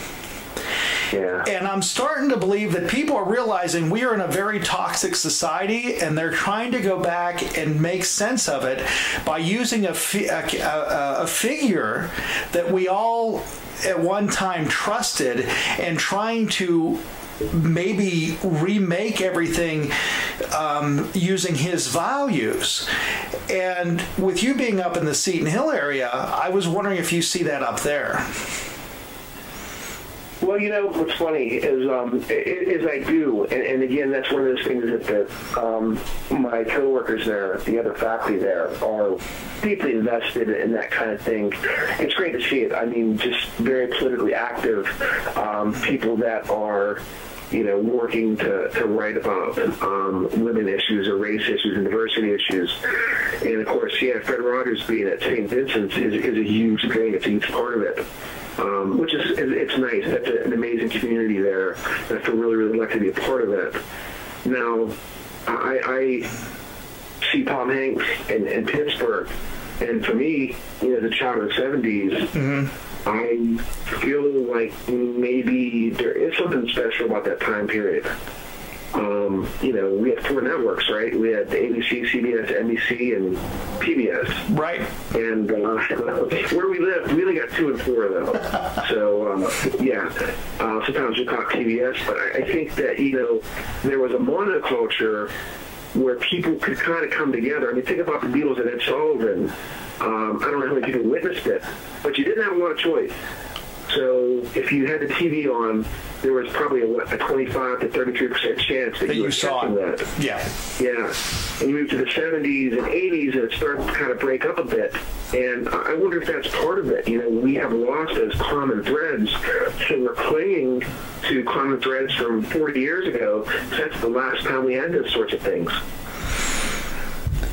Yeah. And I'm starting to believe that people are realizing we are in a very toxic society and they're trying to go back and make sense of it by using a, fi- a, a, a figure that we all at one time trusted and trying to maybe remake everything um, using his values. And with you being up in the Seton Hill area, I was wondering if you see that up there. Well, you know what's funny is um, is I do, and, and, again, that's one of those things that um, my coworkers there, the other faculty there, are deeply invested in that kind of thing. It's great to see it. I mean, just very politically active um, people that are you know, working to, to write about um, women issues or race issues and diversity issues. And of course, yeah, Fred Rogers being at St. Vincent's is, is a huge thing. It's a huge part of it. Um, which is it's nice. That's an amazing community there. And I feel really, really lucky to be a part of it. Now, I, I see Tom Hanks in, in Pittsburgh, and for me, you know, the child of the 70s, mm-hmm I feel like maybe there is something special about that time period. Um, you know, we had four networks, right? We had ABC, CBS, NBC, and PBS. Right. And uh, where we lived, we only got two and four of them. so, uh, yeah, uh, sometimes we talk PBS, but I, I think that, you know, there was a monoculture where people could kind of come together. I mean, think about the Beatles and Ed Sullivan um, I don't know how many people witnessed it, but you didn't have a lot of choice. So if you had the TV on, there was probably a, a 25 to 33 percent chance that, that you, you saw that. Yeah, yeah. And you move to the 70s and 80s, and it starts to kind of break up a bit. And I wonder if that's part of it. You know, we have lost those common threads, so we're clinging to common threads from 40 years ago. That's the last time we had those sorts of things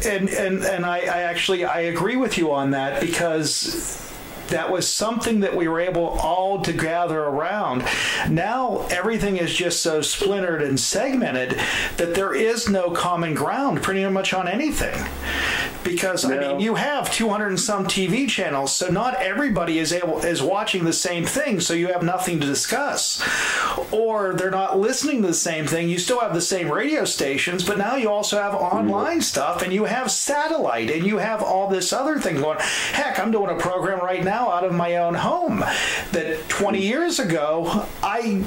and and and I, I actually I agree with you on that because that was something that we were able all to gather around. Now everything is just so splintered and segmented that there is no common ground pretty much on anything. because I mean you have 200 and some TV channels, so not everybody is able is watching the same thing, so you have nothing to discuss, or they're not listening to the same thing. You still have the same radio stations, but now you also have online mm-hmm. stuff, and you have satellite, and you have all this other thing going. Heck, I'm doing a program right now out of my own home that 20 years ago I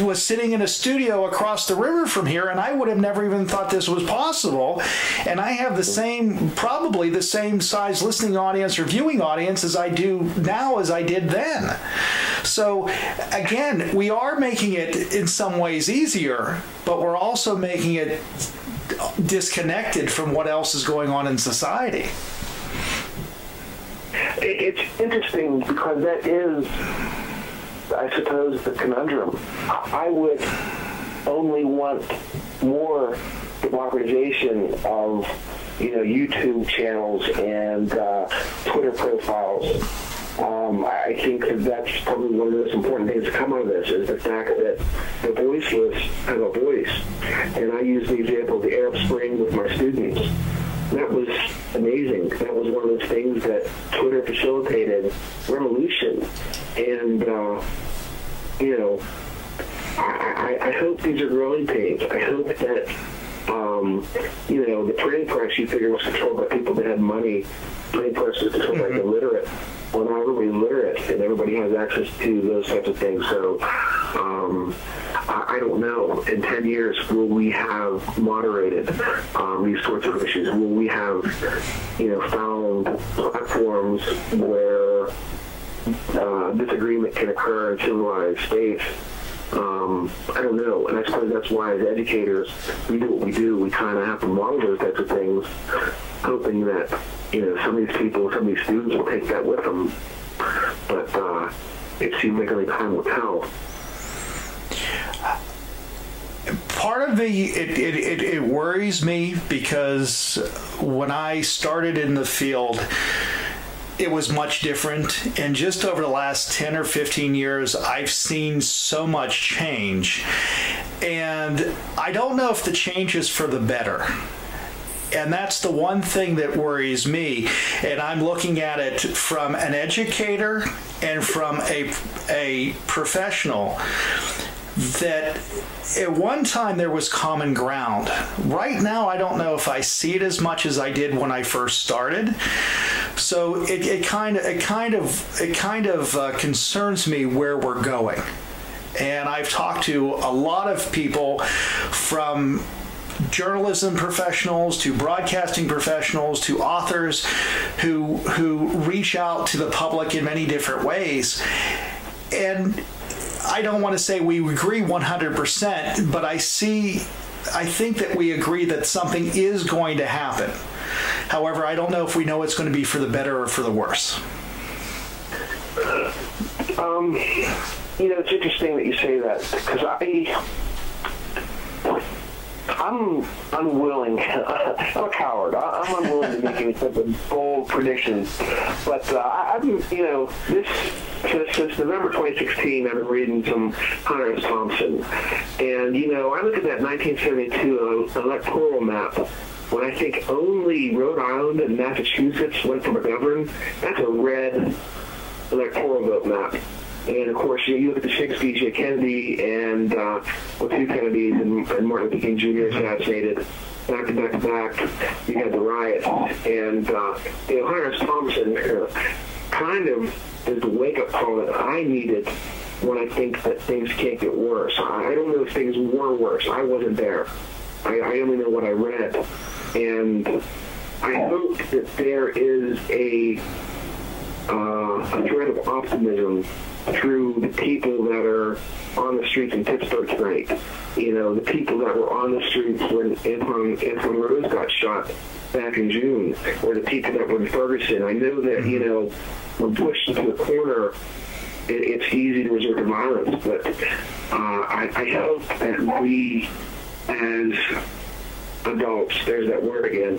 was sitting in a studio across the river from here, and I would have never even thought this was possible. And I have the same, probably the same size listening audience or viewing audience as I do now as I did then. So, again, we are making it in some ways easier, but we're also making it disconnected from what else is going on in society. It's interesting because that is I suppose, the conundrum. I would only want more democratization of you know YouTube channels and uh, Twitter profiles. Um, I think that that's probably one of the most important things to come out of this is the fact that the voiceless have a voice. And I use the example of the Arab Spring with my students. That was amazing. That was one of those things that Twitter facilitated revolution. And uh, you know, I, I, I hope these are growing pains. I hope that, um, you know, the printing press you figure was controlled by people that had money. Printing press was controlled mm-hmm. by the literate. Well, everybody's literate, and everybody has access to those types of things. So, um, I, I don't know. In 10 years, will we have moderated um, these sorts of issues? Will we have, you know, found platforms where uh, disagreement can occur in civilized states. Um, I don't know, and I suppose that's why as educators, we do what we do. We kind of have to model those types of things, hoping that you know some of these people, some of these students will take that with them. But uh, it seems like only time will tell part of the it, it, it, it, worries me because when I started in the field, it was much different. And just over the last 10 or 15 years, I've seen so much change. And I don't know if the change is for the better. And that's the one thing that worries me. And I'm looking at it from an educator and from a, a professional that at one time there was common ground. Right now, I don't know if I see it as much as I did when I first started. So it, it kind of it kind of it kind of uh, concerns me where we're going. And I've talked to a lot of people from journalism professionals to broadcasting professionals to authors who who reach out to the public in many different ways and I don't want to say we agree 100%, but I see, I think that we agree that something is going to happen. However, I don't know if we know it's going to be for the better or for the worse. Um, you know, it's interesting that you say that because I I'm unwilling. I'm a coward. I'm unwilling to make any type of bold predictions. But uh, I've you know, this since, since November 2016, I've been reading some Hunter S. Thompson, and you know, I look at that 1972 electoral map when I think only Rhode Island and Massachusetts went for McGovern. That's a red electoral vote map. And of course, you, you look at the 60s, you had Kennedy and uh, well, two Kennedys and, and Martin Luther King Jr. assassinated back to back to back. You had the riots. And, uh, you know, Hunter S. Thompson uh, kind of is the wake-up call that I needed when I think that things can't get worse. I don't know if things were worse. I wasn't there. I, I only know what I read. And I hope that there is a, uh, a thread of optimism through the people that are on the streets in Pittsburgh tonight. You know, the people that were on the streets when Antwon, Antwon Rose got shot back in June, or the people that were in Ferguson. I know that, you know, when pushed into the corner, it, it's easy to resort to violence, but uh, I, I hope that we, as adults, there's that word again,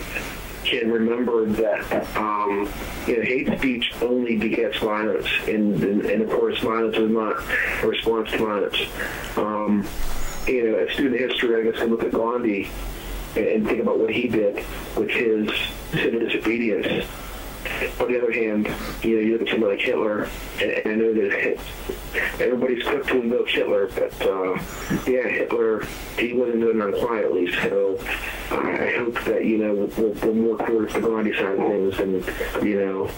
can remember that um, you know, hate speech only begets violence, and, and, and, of course, violence is not a response to violence. Um, you know, as student history, I guess I look at Gandhi and, and think about what he did with his civil disobedience. On the other hand, you know, you look at somebody like Hitler, and, and I know that everybody's quick to invoke Hitler, but uh, yeah, Hitler, he wasn't doing it quietly. So I hope that you know we'll, we'll more towards the Gandhi side of things, and you know,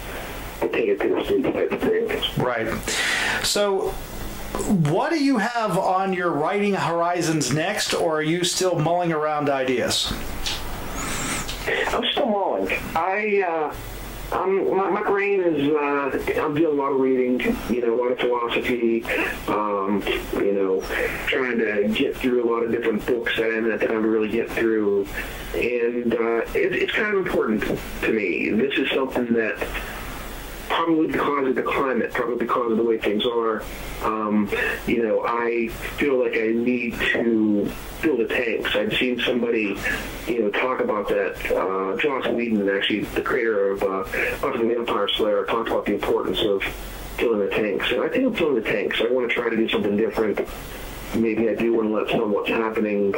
we'll take it to the streets type of thing. Right. So what do you have on your writing horizons next, or are you still mulling around ideas? I'm still mulling. I, uh, I'm, my, my brain is, uh, I'm doing a lot of reading, you know, a lot of philosophy, um, you know, trying to get through a lot of different books that I haven't had time to really get through. And uh, it, it's kind of important to me. This is something that probably because of the climate, probably because of the way things are, um, you know, I feel like I need to fill the tanks. I've seen somebody, you know, talk about that. Uh, Joss Whedon, actually the creator of uh, the Vampire Slayer, talked about the importance of filling the tanks. And I think I'm filling the tanks. I want to try to do something different. Maybe I do want to let some of what's happening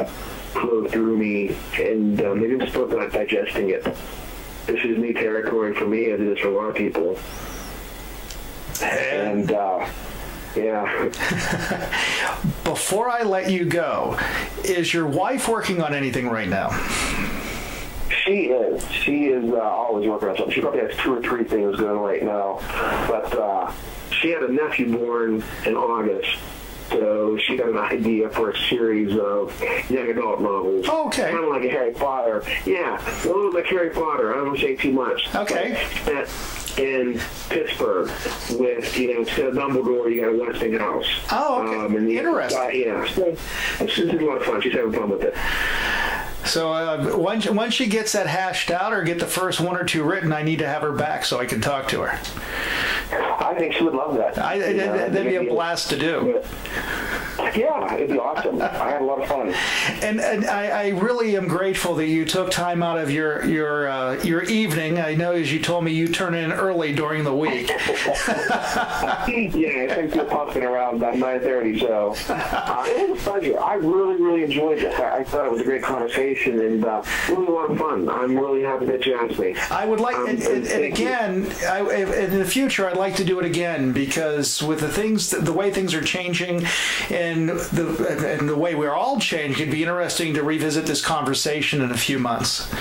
flow through me, and uh, maybe I'm still not digesting it this is new territory for me as it is for a lot of people. And uh, yeah. Before I let you go, is your wife working on anything right now? She is. She is uh, always working on something. She probably has two or three things going right now. But uh, she had a nephew born in August so she got an idea for a series of young adult novels. Okay. Kind of like a Harry Potter. Yeah, a little like Harry Potter. I don't want to say too much. Okay. That in Pittsburgh with, you know, instead of Dumbledore, you got a Westinghouse. Oh, okay. Um, and the, Interesting. Uh, yeah. So, this is a lot of fun. She's having fun with it. So uh, once once she gets that hashed out or get the first one or two written, I need to have her back so I can talk to her. I think she would love that. I, you know, that'd be a blast to do. Yeah, it'd be awesome. I had a lot of fun. And, and I, I, really am grateful that you took time out of your your uh, your evening. I know, as you told me, you turn in early during the week. yeah, I think you're pumping around about 9:30. So uh, it was a pleasure. I really, really enjoyed it. I, I thought it was a great conversation and uh, really a lot of fun. I'm really happy that you asked me. I would like, um, and, and, and, again, I, in the future, I'd like to do it again because with the things, the way things are changing, and the and the way we're all changing, it'd be interesting to revisit this conversation in a few months.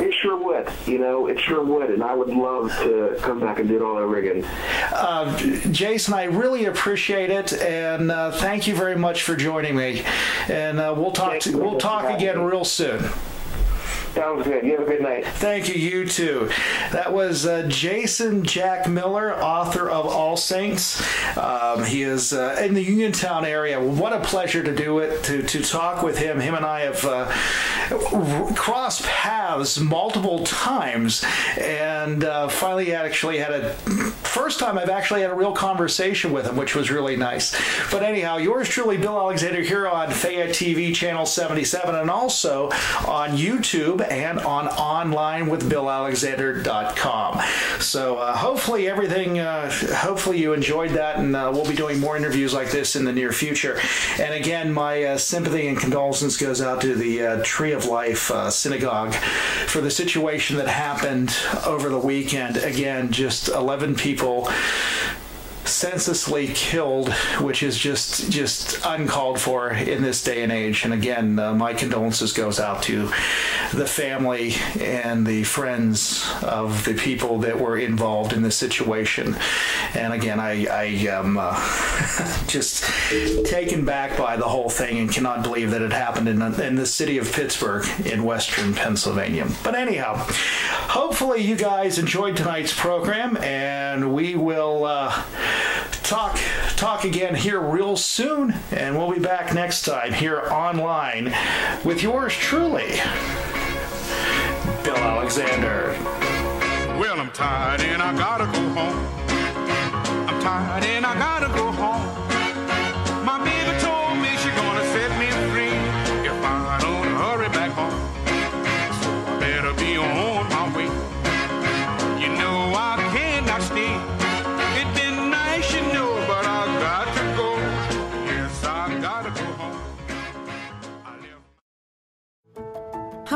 It sure would. You know, it sure would, and I would love to come back and do it all over again. Uh, Jason, I really appreciate it, and uh, thank you very much for joining me. And uh, we'll talk. To, we'll talk again real soon. Sounds good. You have a good night. Thank you. You too. That was uh, Jason Jack Miller, author of All Saints. Um, he is uh, in the Uniontown area. What a pleasure to do it, to, to talk with him. Him and I have uh, crossed paths multiple times, and uh, finally actually had a first time I've actually had a real conversation with him, which was really nice. But anyhow, yours truly, Bill Alexander, here on Fayette TV channel 77, and also on YouTube and on onlinewithbillalexander.com. So uh, hopefully everything, uh, hopefully you enjoyed that, and uh, we'll be doing more interviews like this in the near future. And again, my uh, sympathy and condolence goes out to the uh, Tree of Life uh, Synagogue for the situation that happened over the weekend. Again, just 11 people people senselessly killed, which is just just uncalled for in this day and age. And again, uh, my condolences goes out to the family and the friends of the people that were involved in this situation. And again, I, I am uh, just taken back by the whole thing and cannot believe that it happened in, in the city of Pittsburgh in western Pennsylvania. But anyhow, hopefully you guys enjoyed tonight's program, and we will. Uh, talk talk again here real soon, and we'll be back next time here online with yours truly, Bill Alexander. Well, I'm tired and I gotta go home. I'm tired and I gotta go home.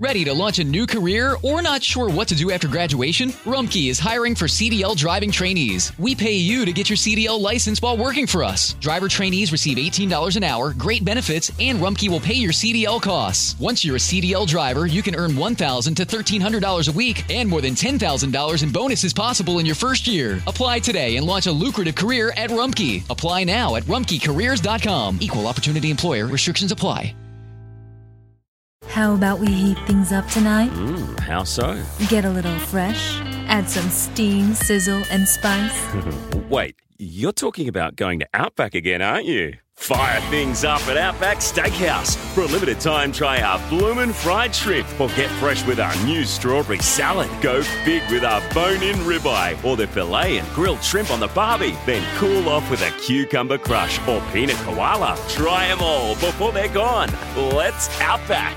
Ready to launch a new career or not sure what to do after graduation? Rumpke is hiring for CDL driving trainees. We pay you to get your CDL license while working for us. Driver trainees receive $18 an hour, great benefits, and Rumpke will pay your CDL costs. Once you're a CDL driver, you can earn $1,000 to $1,300 a week and more than $10,000 in bonuses possible in your first year. Apply today and launch a lucrative career at Rumpke. Apply now at rumpkecareers.com. Equal opportunity employer restrictions apply. How about we heat things up tonight? Mmm, how so? Get a little fresh, add some steam, sizzle, and spice. Wait, you're talking about going to Outback again, aren't you? Fire things up at Outback Steakhouse. For a limited time, try our bloomin' fried shrimp or get fresh with our new strawberry salad. Go big with our bone-in ribeye or the filet and grilled shrimp on the barbie. Then cool off with a cucumber crush or peanut koala. Try them all before they're gone. Let's Outback.